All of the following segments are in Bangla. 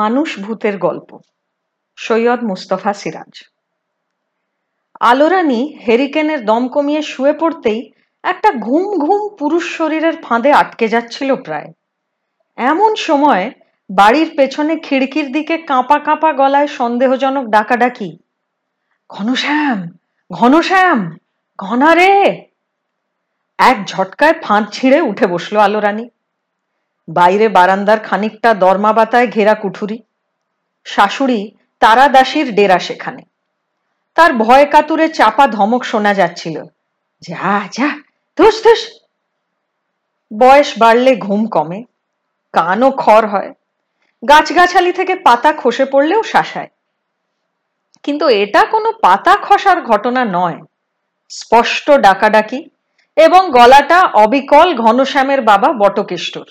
মানুষ ভূতের গল্প। সৈয়দ মুস্তফা সিরাজ। আলোরানি হেরিকেনের দম কমিয়ে শুয়ে পড়তেই একটা ঘুম ঘুম পুরুষ শরীরের ফাঁদে আটকে যাচ্ছিল প্রায়। এমন সময় বাড়ির পেছনে খিড়কির দিকে কাঁপা কাঁপা গলায় সন্দেহজনক ডাকাডাকি, ঘনশ্যাম ঘনশ্যাম ঘনারে এক ঝটকায় ফাঁদ ছিঁড়ে উঠে বসল আলোরানী। বাইরে বারান্দার খানিকটা দরমাবাতায় ঘেরা কুঠুরি। শাশুড়ি তারা দাসীর ডেরা সেখানে। তার ভয় কাতুরে চাপা ধমক শোনা যাচ্ছিল। যা যা, ধুস ধুস। বয়স বাড়লে ঘুম কমে, কানও খর হয়। গাছগাছালি থেকে পাতা খসে পড়লেও শাসায়। কিন্তু এটা কোনো পাতা খসার ঘটনা নয়। স্পষ্ট ডাকাডাকি এবং গলাটা অবিকল ঘনশ্যামের বাবা বটকেষ্টর।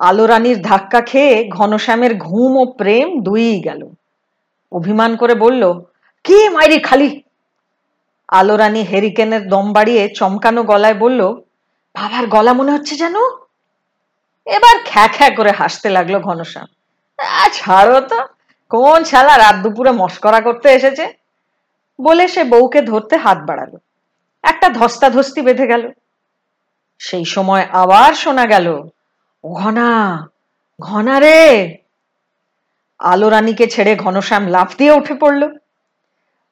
আলোরানির ধাক্কা খেয়ে ঘনশ্যামের ঘুম ও প্রেম দুইই গেল। অভিমান করে বলল, কি মাইরি খালি? আলোরানি হেরিকেনের দম বাড়িয়ে চমকানো গলায় বলল, বাবার গলা মনে হচ্ছে যেন? এবার খ্যা খ্যা করে হাসতে লাগল ঘনশ্যাম। ছাড়ো তো, কোন ছালা রাত দুপুরে মস্করা করতে এসেছে? বলে সে বউকে ধরতে হাত বাড়ালো। একটা ধস্তাধস্তি বেঁধে গেল। সেই সময় আবার শোনা গেল ঘনা ঘনা রে। আলো রানীকে ছেড়ে ঘনশ্যাম লাফ দিয়ে উঠে পড়ল।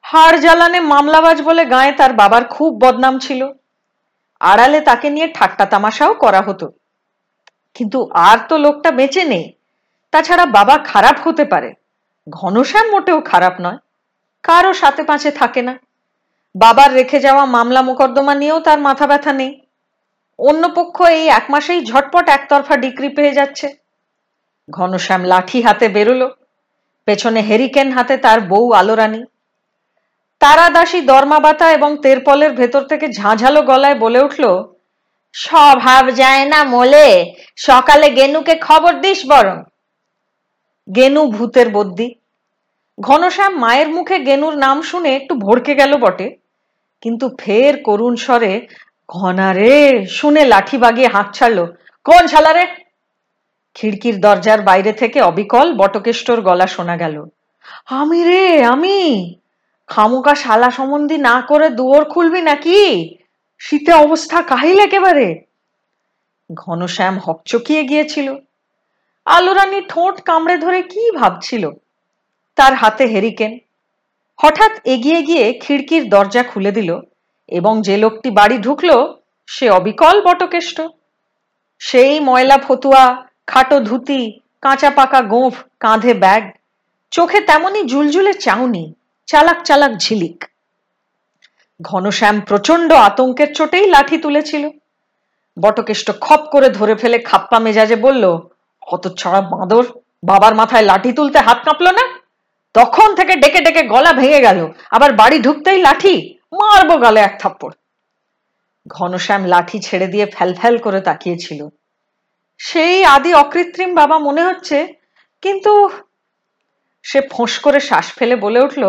হার জ্বালানে মামলাবাজ বলে গায়ে তার বাবার খুব বদনাম ছিল। আড়ালে তাকে নিয়ে ঠাট্টা তামাশাও করা হতো। কিন্তু আর তো লোকটা বেঁচে নেই। তাছাড়া বাবা খারাপ হতে পারে। ঘনশ্যাম মোটেও খারাপ নয়। কারও সাথে পাঁচে থাকে না। বাবার রেখে যাওয়া মামলা মোকদ্দমা নিয়েও তার মাথা ব্যথা নেই। অন্য পক্ষ এই এক মাসেই ঝটপট একতরফা ডিগ্রি পেয়ে যাচ্ছে। ঘনশ্যাম লাঠি হাতে বেরোলো। পেছনে হেরিকেন হাতে তার বউ আলোরানী। তারাদাসী দর্মাবাতা এবং তেরপলের ভেতর থেকে ঝাঁঝালো গলায় বলে উঠল স্বভাব যায় না মোলে, সকালে গেনুকে খবর দিস বরং। গেনু ভূতের বদ্যি। ঘনশ্যাম মায়ের মুখে গেনুর নাম শুনে একটু ভড়কে গেল বটে, কিন্তু ফের করুণ স্বরে ঘনারে শুনে লাঠি বাগিয়ে হাঁক ছাড়লো। কোন ছালারে খিড়কির দরজার বাইরে থেকে অবিকল বটকেষ্টর গলা শোনা গেল। আমি রে, আমি? খামুকা শালা সম্বন্ধী না করে দুয়ার খুলবি নাকি? শীতে অবস্থা কাহিল একেবারে। ঘনশ্যাম হকচকিয়ে গিয়েছিল। আলোরানি ঠোঁট কামড়ে ধরে কি ভাবছিল? তার হাতে হেরিকেন। হঠাৎ এগিয়ে গিয়ে খিড়কির দরজা খুলে দিল। এবং যে লোকটি বাড়ি ঢুকলো, সে অবিকল বটকেষ্ট। সেই ময়লা ফতুয়া, খাটো ধুতি, কাঁচা পাকা গোঁফ, কাঁধে ব্যাগ, চোখে তেমনি জুলজুলে চাউনি, চালাক চালাক ঝিলিক। ঘনশ্যাম প্রচণ্ড আতঙ্কের চোটেই লাঠি তুলেছিল। বটকেষ্ট খপ করে ধরে ফেলে খাপ্পা মেজাজে বলল কত ছড়া বাঁদর বাবার মাথায় লাঠি তুলতে হাত কাঁপলো না? তখন থেকে ডেকে ডেকে গলা ভেঙে গেল। আবার বাড়ি ঢুকতেই লাঠি মারবো গালে এক থাপ্পড়। ঘনশ্যাম লাঠি ছেড়ে দিয়ে ফ্যাল ফ্যাল করে তাকিয়েছিল। সেই আদি অকৃত্রিম বাবা মনে হচ্ছে, কিন্তু সে ফোঁস করে শ্বাস ফেলে বলে উঠল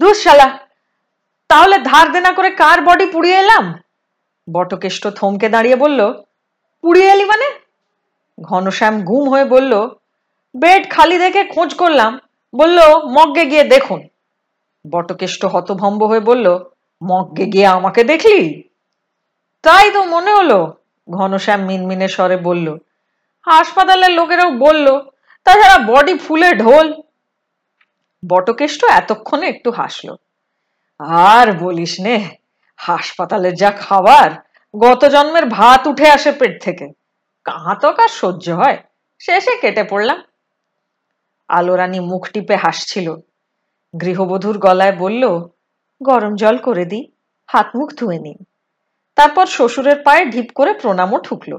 দুঃশালা তাহলে ধার দেনা করে কার বডি পুড়িয়ে এলাম? বটকেষ্ট থমকে দাঁড়িয়ে বলল, পুড়িয়ে এলি মানে? ঘনশ্যাম গুম হয়ে বলল, বেড খালি দেখে খোঁজ করলাম। বলল, মগ্গে গিয়ে দেখুন। বটকেষ্ট হতভম্ব হয়ে বলল মগ্গে গিয়ে আমাকে দেখলি? তাই তো মনে হলো ঘনশ্যাম মিনমিনে স্বরে বলল। হাসপাতালের লোকেরাও বলল, তাছাড়া বডি ফুলে ঢোল। বটকেষ্ট এতক্ষণে একটু হাসলো। আর বলিস নে হাসপাতালের যা খাবার, গত জন্মের ভাত উঠে আসে পেট থেকে। কাঁতক আর সহ্য হয়, শেষে কেটে পড়লাম। আলোরানি মুখ টিপে হাসছিল। গৃহবধূর গলায় বলল গরম জল করে দিই, হাত মুখ ধুয়ে নিন তারপর শ্বশুরের পায়ে ঢিপ করে প্রণামও ঠুকল।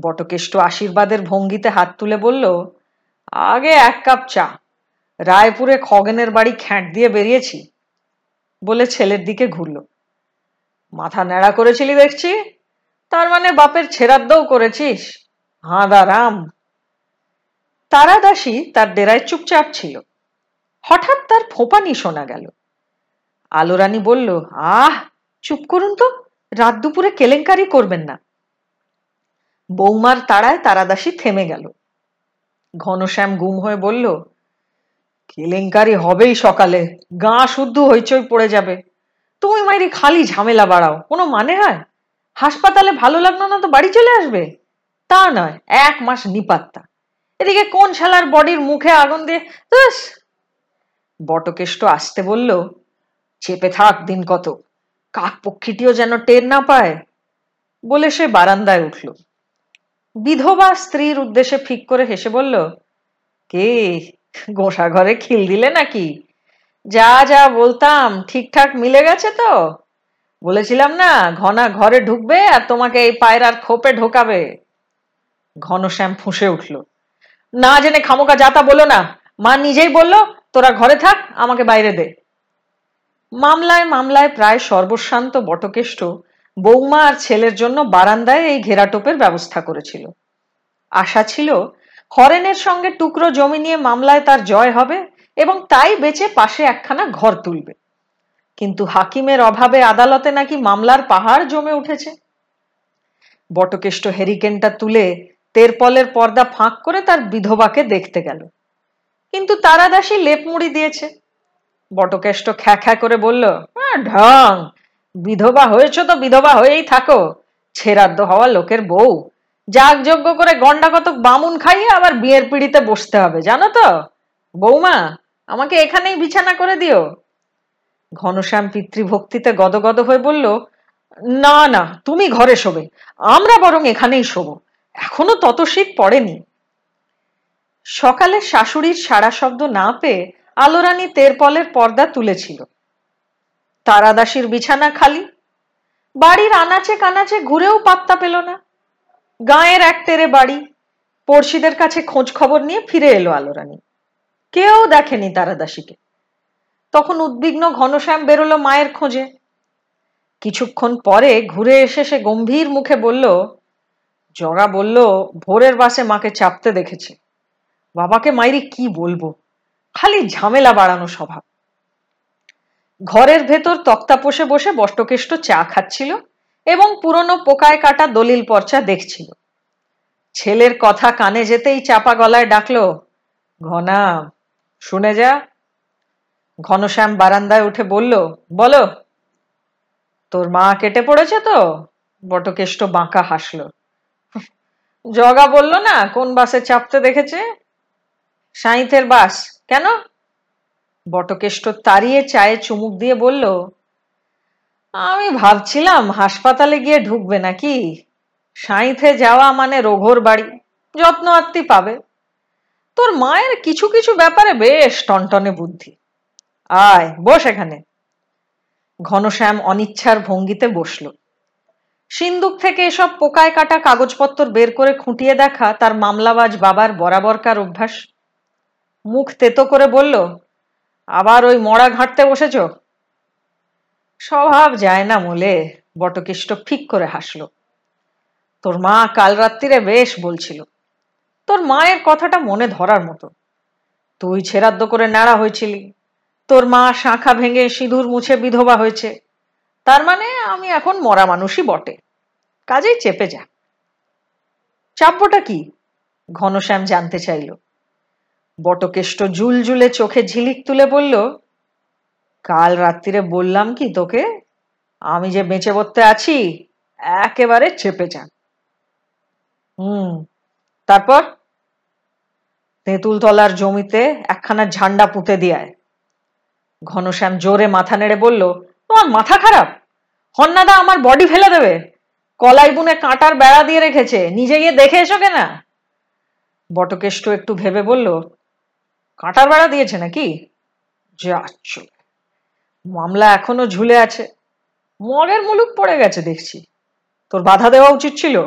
বটকেষ্ট আশীর্বাদের ভঙ্গিতে হাত তুলে বলল, আগে এক কাপ চা, রায়পুরে খগেনের বাড়ি খ্যাঁট দিয়ে বেরিয়েছি, বলে ছেলের দিকে ঘুরল। মাথা ন্যাড়া করেছিলি দেখছি, তার মানে বাপের ছেড়াদ্দও করেছিস, হাঁদা রাম। তারাদাসী তার ডেরায় চুপচাপ ছিল। হঠাৎ তার ফোপানি শোনা গেল। আলোরানী বলল, আহ, চুপ করুন তো, রাত দুপুরে কেলেঙ্কারি করবেন না। বৌমার তাড়ায় তারাদাসী থেমে গেল। ঘনশ্যাম গুম হয়ে বলল, কেলেঙ্কারি হবেই সকালে, গা শুদ্ধ হইচই পড়ে যাবে। তুমি মাইরি খালি ঝামেলা বাড়াও, কোনো মানে হয়? হাসপাতালে ভালো লাগল না তো বাড়ি চলে আসবে? তা নয়, এক মাস নিপাত্তা। এদিকে কোন শালার বডির মুখে আগুন দিয়ে বটকেষ্ট আসতে বলল চেপে থাক দিন কত। কাক পক্ষীটিও যেন টের না পায় বলে সে বারান্দায় উঠল। বিধবা স্ত্রীর উদ্দেশ্যে ফিক করে হেসে বলল, কে? গোসা ঘরে খিল দিলে নাকি? যা যা বলতাম ঠিকঠাক মিলে গেছে তো। বলেছিলাম না, ঘনা ঘরে ঢুকবে আর তোমাকে এই পায়রার খোপে ঢোকাবে। ঘনশ্যাম ফুঁসে উঠল, না জেনে খামোকা যাতা বলো না। মা নিজেই বলল, তোরা ঘরে থাক, আমাকে বাইরে দে। মামলায় মামলায় প্রায় সর্বশান্ত বটকেষ্ট। বৌমা আর ছেলের জন্য বারান্দায় এই ঘেরাটোপের ব্যবস্থা করেছিল। আশা ছিল হরেনের সঙ্গে টুকরো জমি নিয়ে মামলায় তার জয় হবে এবং তাই বেচে পাশে একখানা ঘর তুলবে। কিন্তু হাকিমের অভাবে আদালতে নাকি মামলার পাহাড় জমে উঠেছে। বটকেষ্ট হেরিকেনটা তুলে তেরপলের পর্দা ফাঁক করে তার বিধবাকে দেখতে গেল। কিন্তু তারাদাসী লেপ মুড়ি দিয়েছে। বটকেষ্ট খ্যা খ্যা করে বলল ঢং! বিধবা হয়েছ তো বিধবা হয়েই থাকো। ছেড়াদ্দ হওয়া লোকের বউ। যাগযজ্ঞ করে গন্ডা কতক বামুন খাইয়ে আবার বিয়ের পিড়িতে বসতে হবে, জানো তো? বৌমা, আমাকে এখানেই বিছানা করে দিও। ঘনশ্যাম পিতৃভক্তিতে গদগদ হয়ে বলল, না না, তুমি ঘরে শোবে। আমরা বরং এখানেই শোবো। এখনও তত শীত পড়েনি। সকালে শাশুড়ির সারা শব্দ না পেয়ে আলোরানী তেরপলের পর্দা তুলেছিল। তারাদাসীর বিছানা খালি। বাড়ির আনাচে কানাচে ঘুরেও পাত্তা পেল না। গাঁয়ের এক তেরে বাড়ি। পড়শিদের কাছে খোঁজ খবর নিয়ে ফিরে এলো আলোরানি। কেউ দেখেনি তারাদাসীকে। তখন উদ্বিগ্ন ঘনশ্যাম বেরোলো মায়ের খোঁজে। কিছুক্ষণ পরে ঘুরে এসে সে গম্ভীর মুখে বলল জগা বলল, ভোরের বাসে মাকে চাপতে দেখেছে। বাবাকে মাইরি কি বলব? খালি ঝামেলা বাড়ানো স্বভাব। ঘরের ভেতর তক্তা পোষে বসে বষ্টকেষ্ট চা খাচ্ছিল এবং পুরনো পোকায় কাটা দলিল পর্চা দেখছিল। ছেলের কথা কানে যেতেই চাপা গলায় ডাকলো, ঘনা, শুনে যা। ঘনশ্যাম বারান্দায় উঠে বলল, বলো, তোর মা কেটে পড়েছে তো? বটকেষ্ট বাঁকা হাসলো। জগা বলল না, কোন বাসে চাপতে দেখেছে? সাঁইথের বাস। কেন? বটকেষ্ট তাড়িয়ে চায়ে চুমুক দিয়ে বলল, আমি ভাবছিলাম হাসপাতালে গিয়ে ঢুকবে নাকি? সাঁইথে যাওয়া মানে রঘোর বাড়ি, যত্ন আত্মি পাবে। তোর মায়ের কিছু কিছু ব্যাপারে বেশ টনটনে বুদ্ধি। আয়, বস এখানে। ঘনশ্যাম অনিচ্ছার ভঙ্গিতে বসল। সিন্দুক থেকে এসব পোকায় কাটা কাগজপত্র বের করে খুঁটিয়ে দেখা তার মামলাবাজ বাবার বরাবরকার অভ্যাস। মুখ তেতো করে বলল, আবার ওই মরা ঘাঁটতে বসেছ? স্বভাব যায় না মোলে, বটকেষ্ট ফিক করে হাসল। তোর মা কাল রাত্রিরে বেশ বলছিল, তোর মায়ের কথাটা মনে ধরার মতো। তুই ছেড়াদ্দ করে নাড়া হয়েছিলি, তোর মা শাঁখা ভেঙে সিঁদুর মুছে বিধবা হয়েছে, তার মানে আমি এখন মরা মানুষই বটে, কাজেই চেপে যা। চাপটা কি? ঘনশ্যাম জানতে চাইল। বটকেষ্ট জুল জুলে চোখে ঝিলিক তুলে বলল, কাল রাত্রিরে বললাম কি তোকে? আমি যে বেঁচে বলতে আছি, একেবারে চেপে যান হুম, তারপর? তেঁতুল তলার জমিতে একখানা ঝান্ডা পুঁতে দিয়ায় ঘনশ্যাম জোরে মাথা নেড়ে বলল, তোমার মাথা খারাপ? হন্নাদা আমার বডি ফেলে দেবে। কলাই বুনে কাঁটার বেড়া দিয়ে রেখেছে, নিজে গিয়ে দেখে এসো কেনা? বটকেষ্ট একটু ভেবে বলল কাঁটার বেড়া দিয়েছে নাকি? যাচ্ছ মামলা এখনও ঝুলে আছে। মরের মুলুক পড়ে গেছে, দেখছি। তোর বাধা দেওয়া উচিত ছিল।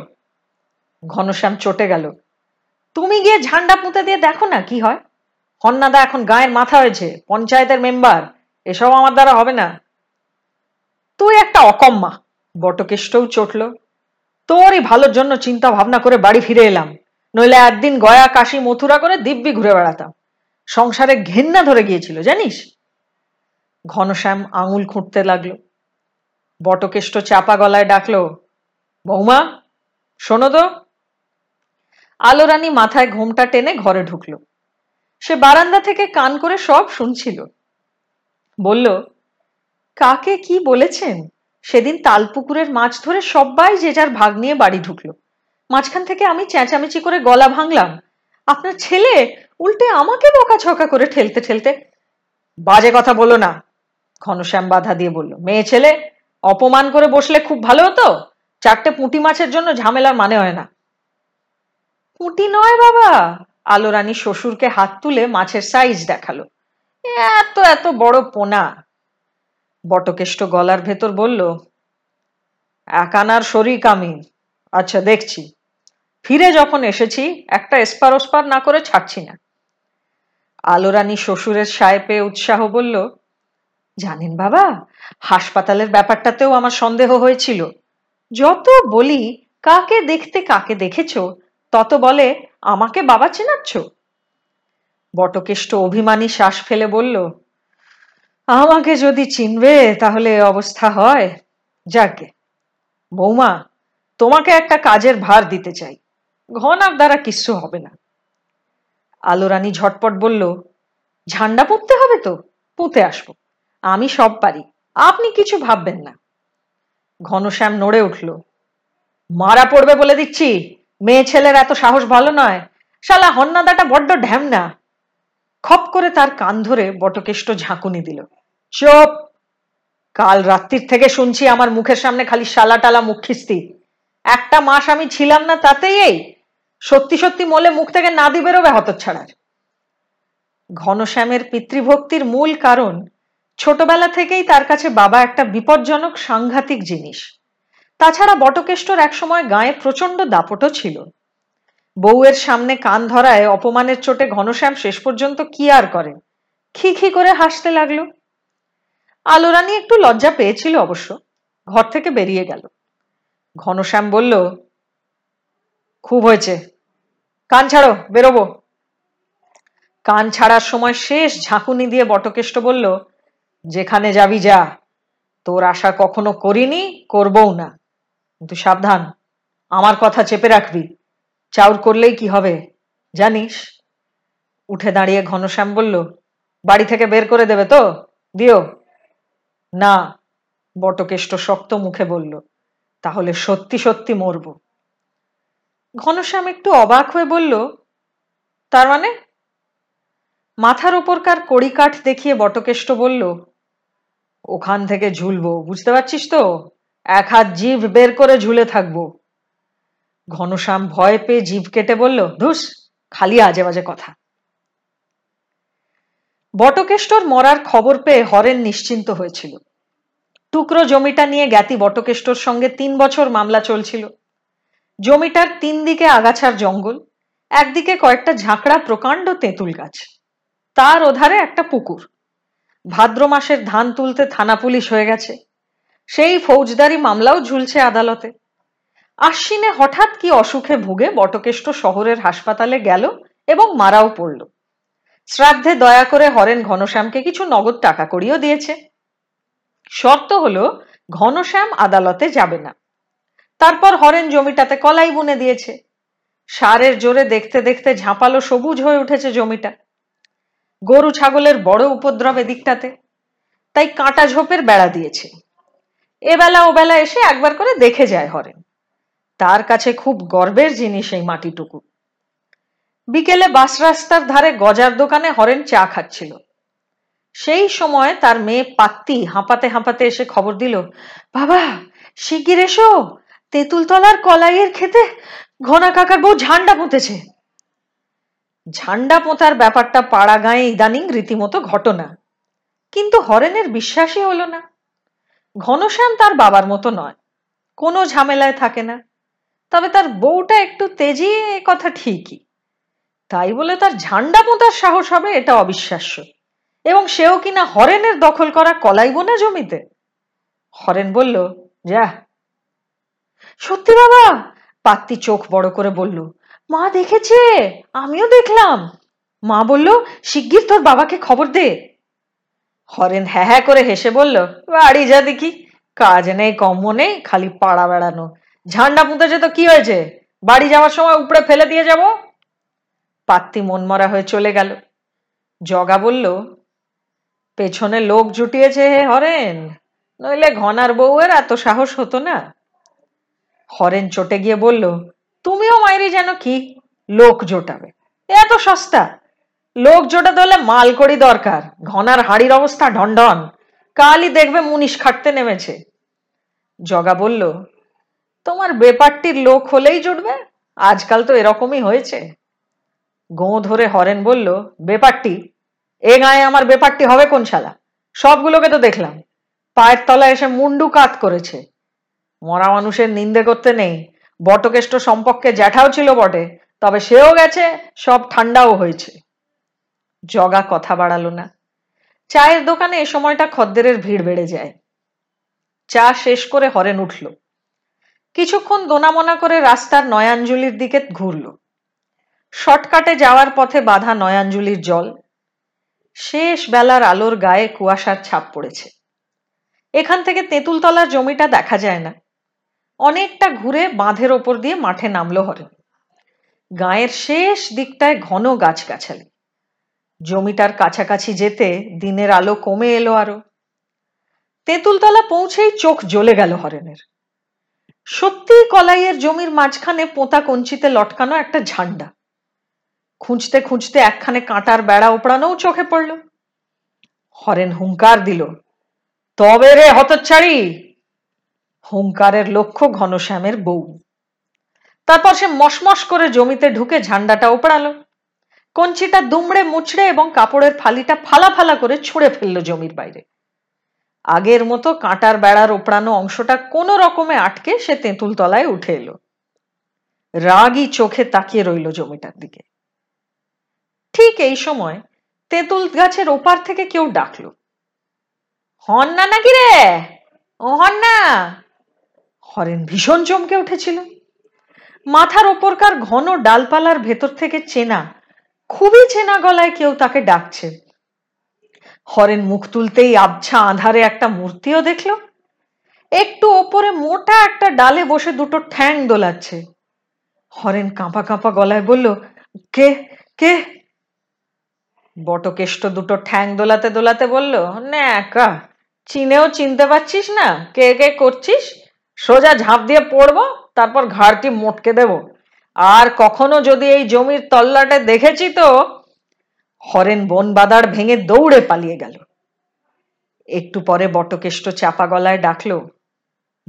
ঘনশ্যাম চটে গেল। তুমি গিয়ে ঝান্ডা পুঁতে দিয়ে দেখো না কি হয়। হন্নাদা এখন গায়ের মাথা হয়েছে, পঞ্চায়েতের মেম্বার। এসব আমার দ্বারা হবে না। তুই একটা অকম্মা। বটকেষ্টও চটল। তোরই ভালোর জন্য চিন্তা ভাবনা করে বাড়ি ফিরে এলাম। নইলে একদিন গয়া, কাশি, মথুরা করে দিব্যি ঘুরে বেড়াতাম। সংসারে ঘেন্না ধরে গিয়েছিল, জানিস? ঘনশ্যাম আঙুল খুঁটতে লাগল। বটকেষ্ট চাপা গলায় ডাকলো, বৌমা, শোনো তো। আলোরানী মাথায় ঘোমটা টেনে ঘরে ঢুকল। সে বারান্দা থেকে কান করে সব শুনছিল। বলল, কাকে কি বলেছেন? সেদিন তালপুকুরের মাছ ধরে সবাই যে যার ভাগ নিয়ে বাড়ি ঢুকলো। মাঝখান থেকে আমি চেঁচামেচি করে গলা ভাঙলাম। আপনার ছেলে উল্টে আমাকে বকাঝকা করে ঠেলতে ঠেলতে। বাজে কথা বলো না। ঘনশ্যাম বাধা দিয়ে বলল, মেয়ে ছেলে, অপমান করে বসলে খুব ভালো হতো? চারটে পুঁটি মাছের জন্য ঝামেলার মানে হয় না। পুঁটি নয় বাবা। আলো রানী শ্বশুরকে হাত তুলে মাছের সাইজ দেখাল। এত এত বড় পোনা। বটকেষ্ট গলার ভেতর বলল, একানার শরিক আমি। আচ্ছা দেখছি। ফিরে যখন এসেছি, একটা এসপার ওসপার না করে ছাড়ছি না। আলোরানী শ্বশুরের সায় পেয়ে উৎসাহ বলল, জানেন বাবা, হাসপাতালের ব্যাপারটাতেও আমার সন্দেহ হয়েছিল। যত বলি কাকে দেখতে কাকে দেখেছ, তত বলে আমাকে বাবা চেনাচ্ছ। বটকেষ্ট অভিমানী শ্বাস ফেলে বলল, আমাকে যদি চিনবে তাহলে অবস্থা হয়। যাকে বৌমা, তোমাকে একটা কাজের ভার দিতে চাই। ঘনার দ্বারা কিচ্ছু হবে না। আলোরানী ঝটপট বলল, ঝান্ডা পুঁততে হবে তো? পুঁতে আসব। আমি সব পারি। আপনি কিছু ভাববেন না। ঘনশ্যাম নড়ে উঠল, মারা পড়বে বলে দিচ্ছি। মেয়ে ছেলের এত সাহস ভালো নয়। শালা হন্নাদাটা বড্ড ঢ্যামনা খপ করে তার কান ধরে বটকেষ্ট ঝাঁকুনি দিল, চোপ! কাল রাত্রির থেকে শুনছি আমার মুখের সামনে খালি শালা টালা মুখ খিস্তি। একটা মাস আমি ছিলাম না তাতেই এই সত্যি সত্যি মলে মুখ থেকে নাদি বেরোবে হতচ্ছাড়ার ঘনশ্যামের পিতৃভক্তির মূল কারণ ছোটবেলা থেকেই তার কাছে বাবা একটা বিপজ্জনক সাংঘাতিক জিনিস। তাছাড়া বটকেষ্টর একসময় গায়ে প্রচণ্ড দাপটও ছিল। বউয়ের সামনে কান ধরায় অপমানের চোটে ঘনশ্যাম শেষ পর্যন্ত কি আর করে? খি খি করে হাসতে লাগল। আলোরানি একটু লজ্জা পেয়েছিল অবশ্য, ঘর থেকে বেরিয়ে গেল। ঘনশ্যাম বলল খুব হয়েছে। কান ছাড়ো, বেরোবো। কান ছাড়ার সময় শেষ ঝাঁকুনি দিয়ে বটকেষ্ট বলল, যেখানে যাবি যা। তোর আশা কখনো করিনি, করবও না। কিন্তু সাবধান, আমার কথা চেপে রাখবি। চাউর করলেই কি হবে, জানিস? উঠে দাঁড়িয়ে ঘনশ্যাম বলল, বাড়ি থেকে বের করে দেবে তো? দিও। না, বটকেষ্ট শক্ত মুখে বলল, তাহলে সত্যি সত্যি মরব। ঘনশ্যাম একটু অবাক হয়ে বলল, তার মানে? মাথার ওপরকার কড়িকাঠ দেখিয়ে বটকেষ্ট বলল, ওখান থেকে ঝুলবো, বুঝতে পারছিস তো? এক হাত জিভ বের করে ঝুলে থাকব। ঘনশ্যাম ভয় পেয়ে জিভ কেটে বলল, ধুস, খালি আজে বাজে কথা। বটকেষ্টর মরার খবর পেয়ে হরেন নিশ্চিন্ত হয়েছিল। টুকরো জমিটা নিয়ে জ্ঞাতি বটকেষ্টর সঙ্গে তিন বছর মামলা চলছিল। জমিটার তিন দিকে আগাছার জঙ্গল, একদিকে কয়েকটা ঝাঁকড়া প্রকাণ্ড তেঁতুল গাছ। তার ওধারে একটা পুকুর। ভাদ্র মাসের ধান তুলতে থানা পুলিশ হয়ে গেছে। সেই ফৌজদারি মামলাও ঝুলছে আদালতে। আশ্বিনে হঠাৎ কি অসুখে ভুগে বটকেষ্ট শহরের হাসপাতালে গেল এবং মারাও পড়ল। শ্রাদ্ধে দয়া করে হরেন ঘনশ্যামকে কিছু নগদ টাকা করিও দিয়েছে। শর্ত হলো, ঘনশ্যাম আদালতে যাবে না। তারপর হরেন জমিটাতে কলাই বুনে দিয়েছে। সারের জোরে দেখতে দেখতে ঝাঁপালো সবুজ হয়ে উঠেছে জমিটা। গরু ছাগলের বড় উপদ্রব এদিকটাতে। তাই কাঁটা ঝোপের বেড়া দিয়েছে। এবেলা ওবেলা এসে একবার করে দেখে যায় হরেন। তার কাছে খুব গর্বের জিনিস এই মাটিটুকু। বিকেলে বাস রাস্তার ধারে গজার দোকানে হরেন চা খাচ্ছিল। সেই সময় তার মেয়ে পাত্তি হাঁপাতে হাঁপাতে এসে খবর দিল, বাবা, শিগগির এসো। তেঁতুলতলার কলাইয়ের খেতে ঘনা কাকার বউ ঝান্ডা পুঁতেছে। ঝান্ডা পোঁতার ব্যাপারটা পাড়া গায়ে ইদানিং রীতিমতো ঘটনা কিন্তু হরেনের বিশ্বাসই হলো না। ঘনশ্যাম তার বাবার মতো নয়। কোনো ঝামেলায় থাকে না। তবে তার বউটা একটু তেজি কথা ঠিকই। তাই বলে তার ঝান্ডা পোঁতার সাহস হবে এটা অবিশ্বাস্য। এবং সেও কিনা হরেনের দখল করা কলাই বোনা জমিতে। হরেন বলল, যা সত্যি বাবা? পাত্তি চোখ বড় করে বলল, মা দেখেছে? আমিও দেখলাম। মা বলল, শিগগির তোর বাবাকে খবর দে। হরেন হ্যাঁ হ্যাঁ করে হেসে বলল, বাড়ি যা দেখি। কাজ নেই কম্ম নেই, খালি পাড়া বেড়ানো। ঝান্ডা পুঁতেছে তো কি হয়েছে? বাড়ি যাওয়ার সময় উপরে ফেলে দিয়ে যাব? পাত্তি মনমরা হয়ে চলে গেল। জগা বলল, পেছনে লোক জুটিয়েছে হে হরেন। নইলে ঘনার বউয়ের এত সাহস হতো না। হরেন চটে গিয়ে বলল, তুমিও মাইরি যেন কি? লোক জোটাবে। এত সস্তা। লোক জোটাতে হলে মাল করি দরকার। ঘনার হাড়ির অবস্থা ঢনঢন। কালই দেখবে মুনিশ খাটতে নেমেছে। জগা বলল, তোমার বেপারটির লোক হলেই জুটবে। আজকাল তো এরকমই হয়েছে। গো ধরে হরেন বলল বেপারটি এ গায়ে আমার বেপারটি হবে কোন শালা? সবগুলোকে তো দেখলাম। পায়ের তলায় এসে মুন্ডু কাত করেছে। মরা মানুষের নিন্দে করতে নেই। বটকেষ্ট সম্পর্কে জ্যাঠাও ছিল বটে, তবে সেও গেছে, সব ঠান্ডাও হয়েছে। জগা কথা বাড়ালো না। চায়ের দোকানে এ সময়টা খদ্দেরের ভিড় বেড়ে যায়। চা শেষ করে হরেন উঠল। কিছুক্ষণ দোনামোনা করে রাস্তার নয়াঞ্জলির দিকে ঘুরল। শর্টকাটে যাওয়ার পথে বাধা নয়াঞ্জলির জল। শেষ বেলার আলোর গায়ে কুয়াশার ছাপ পড়েছে। এখান থেকে তেঁতুলতলার জমিটা দেখা যায় না। অনেকটা ঘুরে বাঁধের ওপর দিয়ে মাঠে নামলো হরেন গায়ের শেষ দিকটায় ঘন গাছগাছালি। জমিটার কাছাকাছি যেতে দিনের আলো কমে এলো আরও। তেঁতুলতলা পৌঁছেই চোখ জ্বলে গেল হরেনের। সত্যিই কলাইয়ের জমির মাঝখানে পোঁতা কঞ্চিতে লটকানো একটা ঝান্ডা। খুঁজতে খুঁজতে একখানে কাঁটার বেড়া ওপড়ানোও চোখে পড়ল। হরেন হুঙ্কার দিল, তবে রে হতচ্ছাড়ি! হুঙ্কারের লক্ষ্য ঘনশ্যামের বউ। তারপর সে মশমশ করে জমিতে ঢুকে ঝান্ডাটা ওপড়ালো। কঞ্চিটা দুমড়ে মুচড়ে এবং কাপড়ের ফালিটা ফালা ফালা করে ছুঁড়ে ফেলল জমির বাইরে। আগের মতো কাঁটার বেড়ার ওপড়ানো অংশটা কোনো রকমে আটকে সে তেঁতুল তলায় উঠে এলো। রাগই চোখে তাকিয়ে রইল জমিটার দিকে। ঠিক এই সময় তেঁতুল গাছের ওপার থেকে কেউ ডাকলো। হন না নাকি রে? ও হন না হরেন ভীষণ চমকে উঠেছিল। মাথার ওপরকার ঘন ডালপালার ভেতর থেকে চেনা, খুবই চেনা গলায় কেউ তাকে ডাকছে। হরেন মুখ তুলতেই আবছা আধারে একটা মূর্তিও দেখল। একটু ওপরে মোটা একটা ডালে বসে দুটো ঠ্যাং দোলাচ্ছে। হরেন কাঁপা কাঁপা গলায় বলল, কে? কে? বটকেষ্ট দুটো ঠ্যাং দোলাতে দোলাতে বলল, ন্যাকা, চিনেও চিনতে পারছিস না? কে কে করছিস? সোজা ঝাঁপ দিয়ে পড়ব, তারপর ঘাড়টি মোটকে দেব। আর কখনো যদি এই জমির তল্লাটে দেখেছি তো, হরেন বন বাদার ভেঙে দৌড়ে পালিয়ে গেল। একটু পরে বটকেষ্ট চাপা গলায় ডাকলো,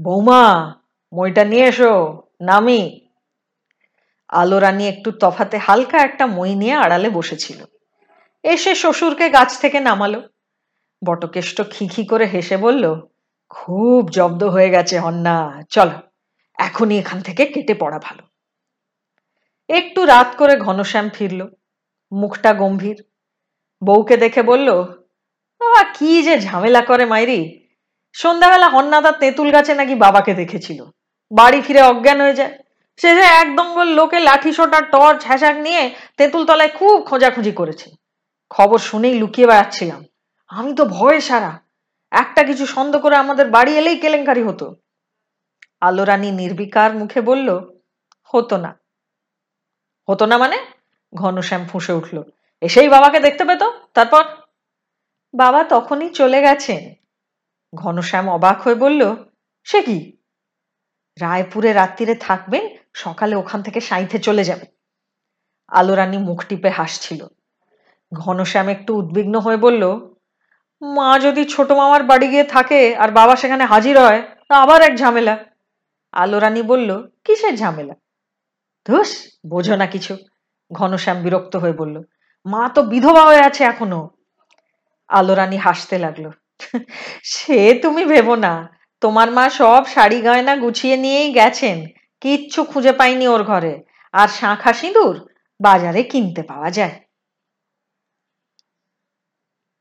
বৌমা, মইটা নিয়ে এসো, নামি। আলোরানি একটু তফাতে হালকা একটা মই নিয়ে আড়ালে বসেছিল। এসে শ্বশুরকে গাছ থেকে নামালো। বটকেষ্ট খিখি করে হেসে বলল খুব জব্দ হয়ে গেছে হন্না। চল, এখনই এখান থেকে কেটে পড়া ভালো। একটু রাত করে ঘনশ্যাম ফিরল। মুখটা গম্ভীর। বউকে দেখে বলল, বাবা, কি যে ঝামেলা করে মাইরি। সন্ধ্যাবেলা হন্নাদার তেঁতুল গাছে নাকি বাবাকে দেখেছিল। বাড়ি ফিরে অজ্ঞান হয়ে যায়। সে যে এক দঙ্গল লোকে লাঠি সোটার টর্চ, হ্যাসাক নিয়ে তেঁতুল তলায় খুব খোঁজাখুঁজি করেছে। খবর শুনেই লুকিয়ে বেড়াচ্ছিলাম। আমি তো ভয়ে সারা। একটা কিছু সন্দেহ করে আমাদের বাড়ি এলেই কেলেঙ্কারি হতো। আলোরানী নির্বিকার মুখে বলল, হতো না। হতো না মানে? ঘনশ্যাম ফুঁসে উঠল। এসেই বাবাকে দেখতে পেত? তারপর? বাবা তখনই চলে গেছেন। ঘনশ্যাম অবাক হয়ে বলল, সে কি? রায়পুরে রাত্রিরে থাকবেন, সকালে ওখান থেকে সাঁইথে চলে যাবে আলোরানী মুখ টিপে হাসছিল। ঘনশ্যাম একটু উদ্বিগ্ন হয়ে বলল মা যদি ছোট মামার বাড়ি গিয়ে থাকে আর বাবা সেখানে হাজির হয়, তা আবার এক ঝামেলা। আলোরানী বলল, কিসের ঝামেলা? ধুস, বোঝো না কিছু। ঘনশ্যাম বিরক্ত হয়ে বলল, মা তো বিধবা হয়ে আছে এখনও। আলোরানী হাসতে লাগল, সে তুমি ভেবো না, তোমার মা সব শাড়ি গয়না গুছিয়ে নিয়েই গেছেন, কিচ্ছু খুঁজে পাইনি ওর ঘরে। আর শাঁখা সিঁদুর বাজারে কিনতে পাওয়া যায়।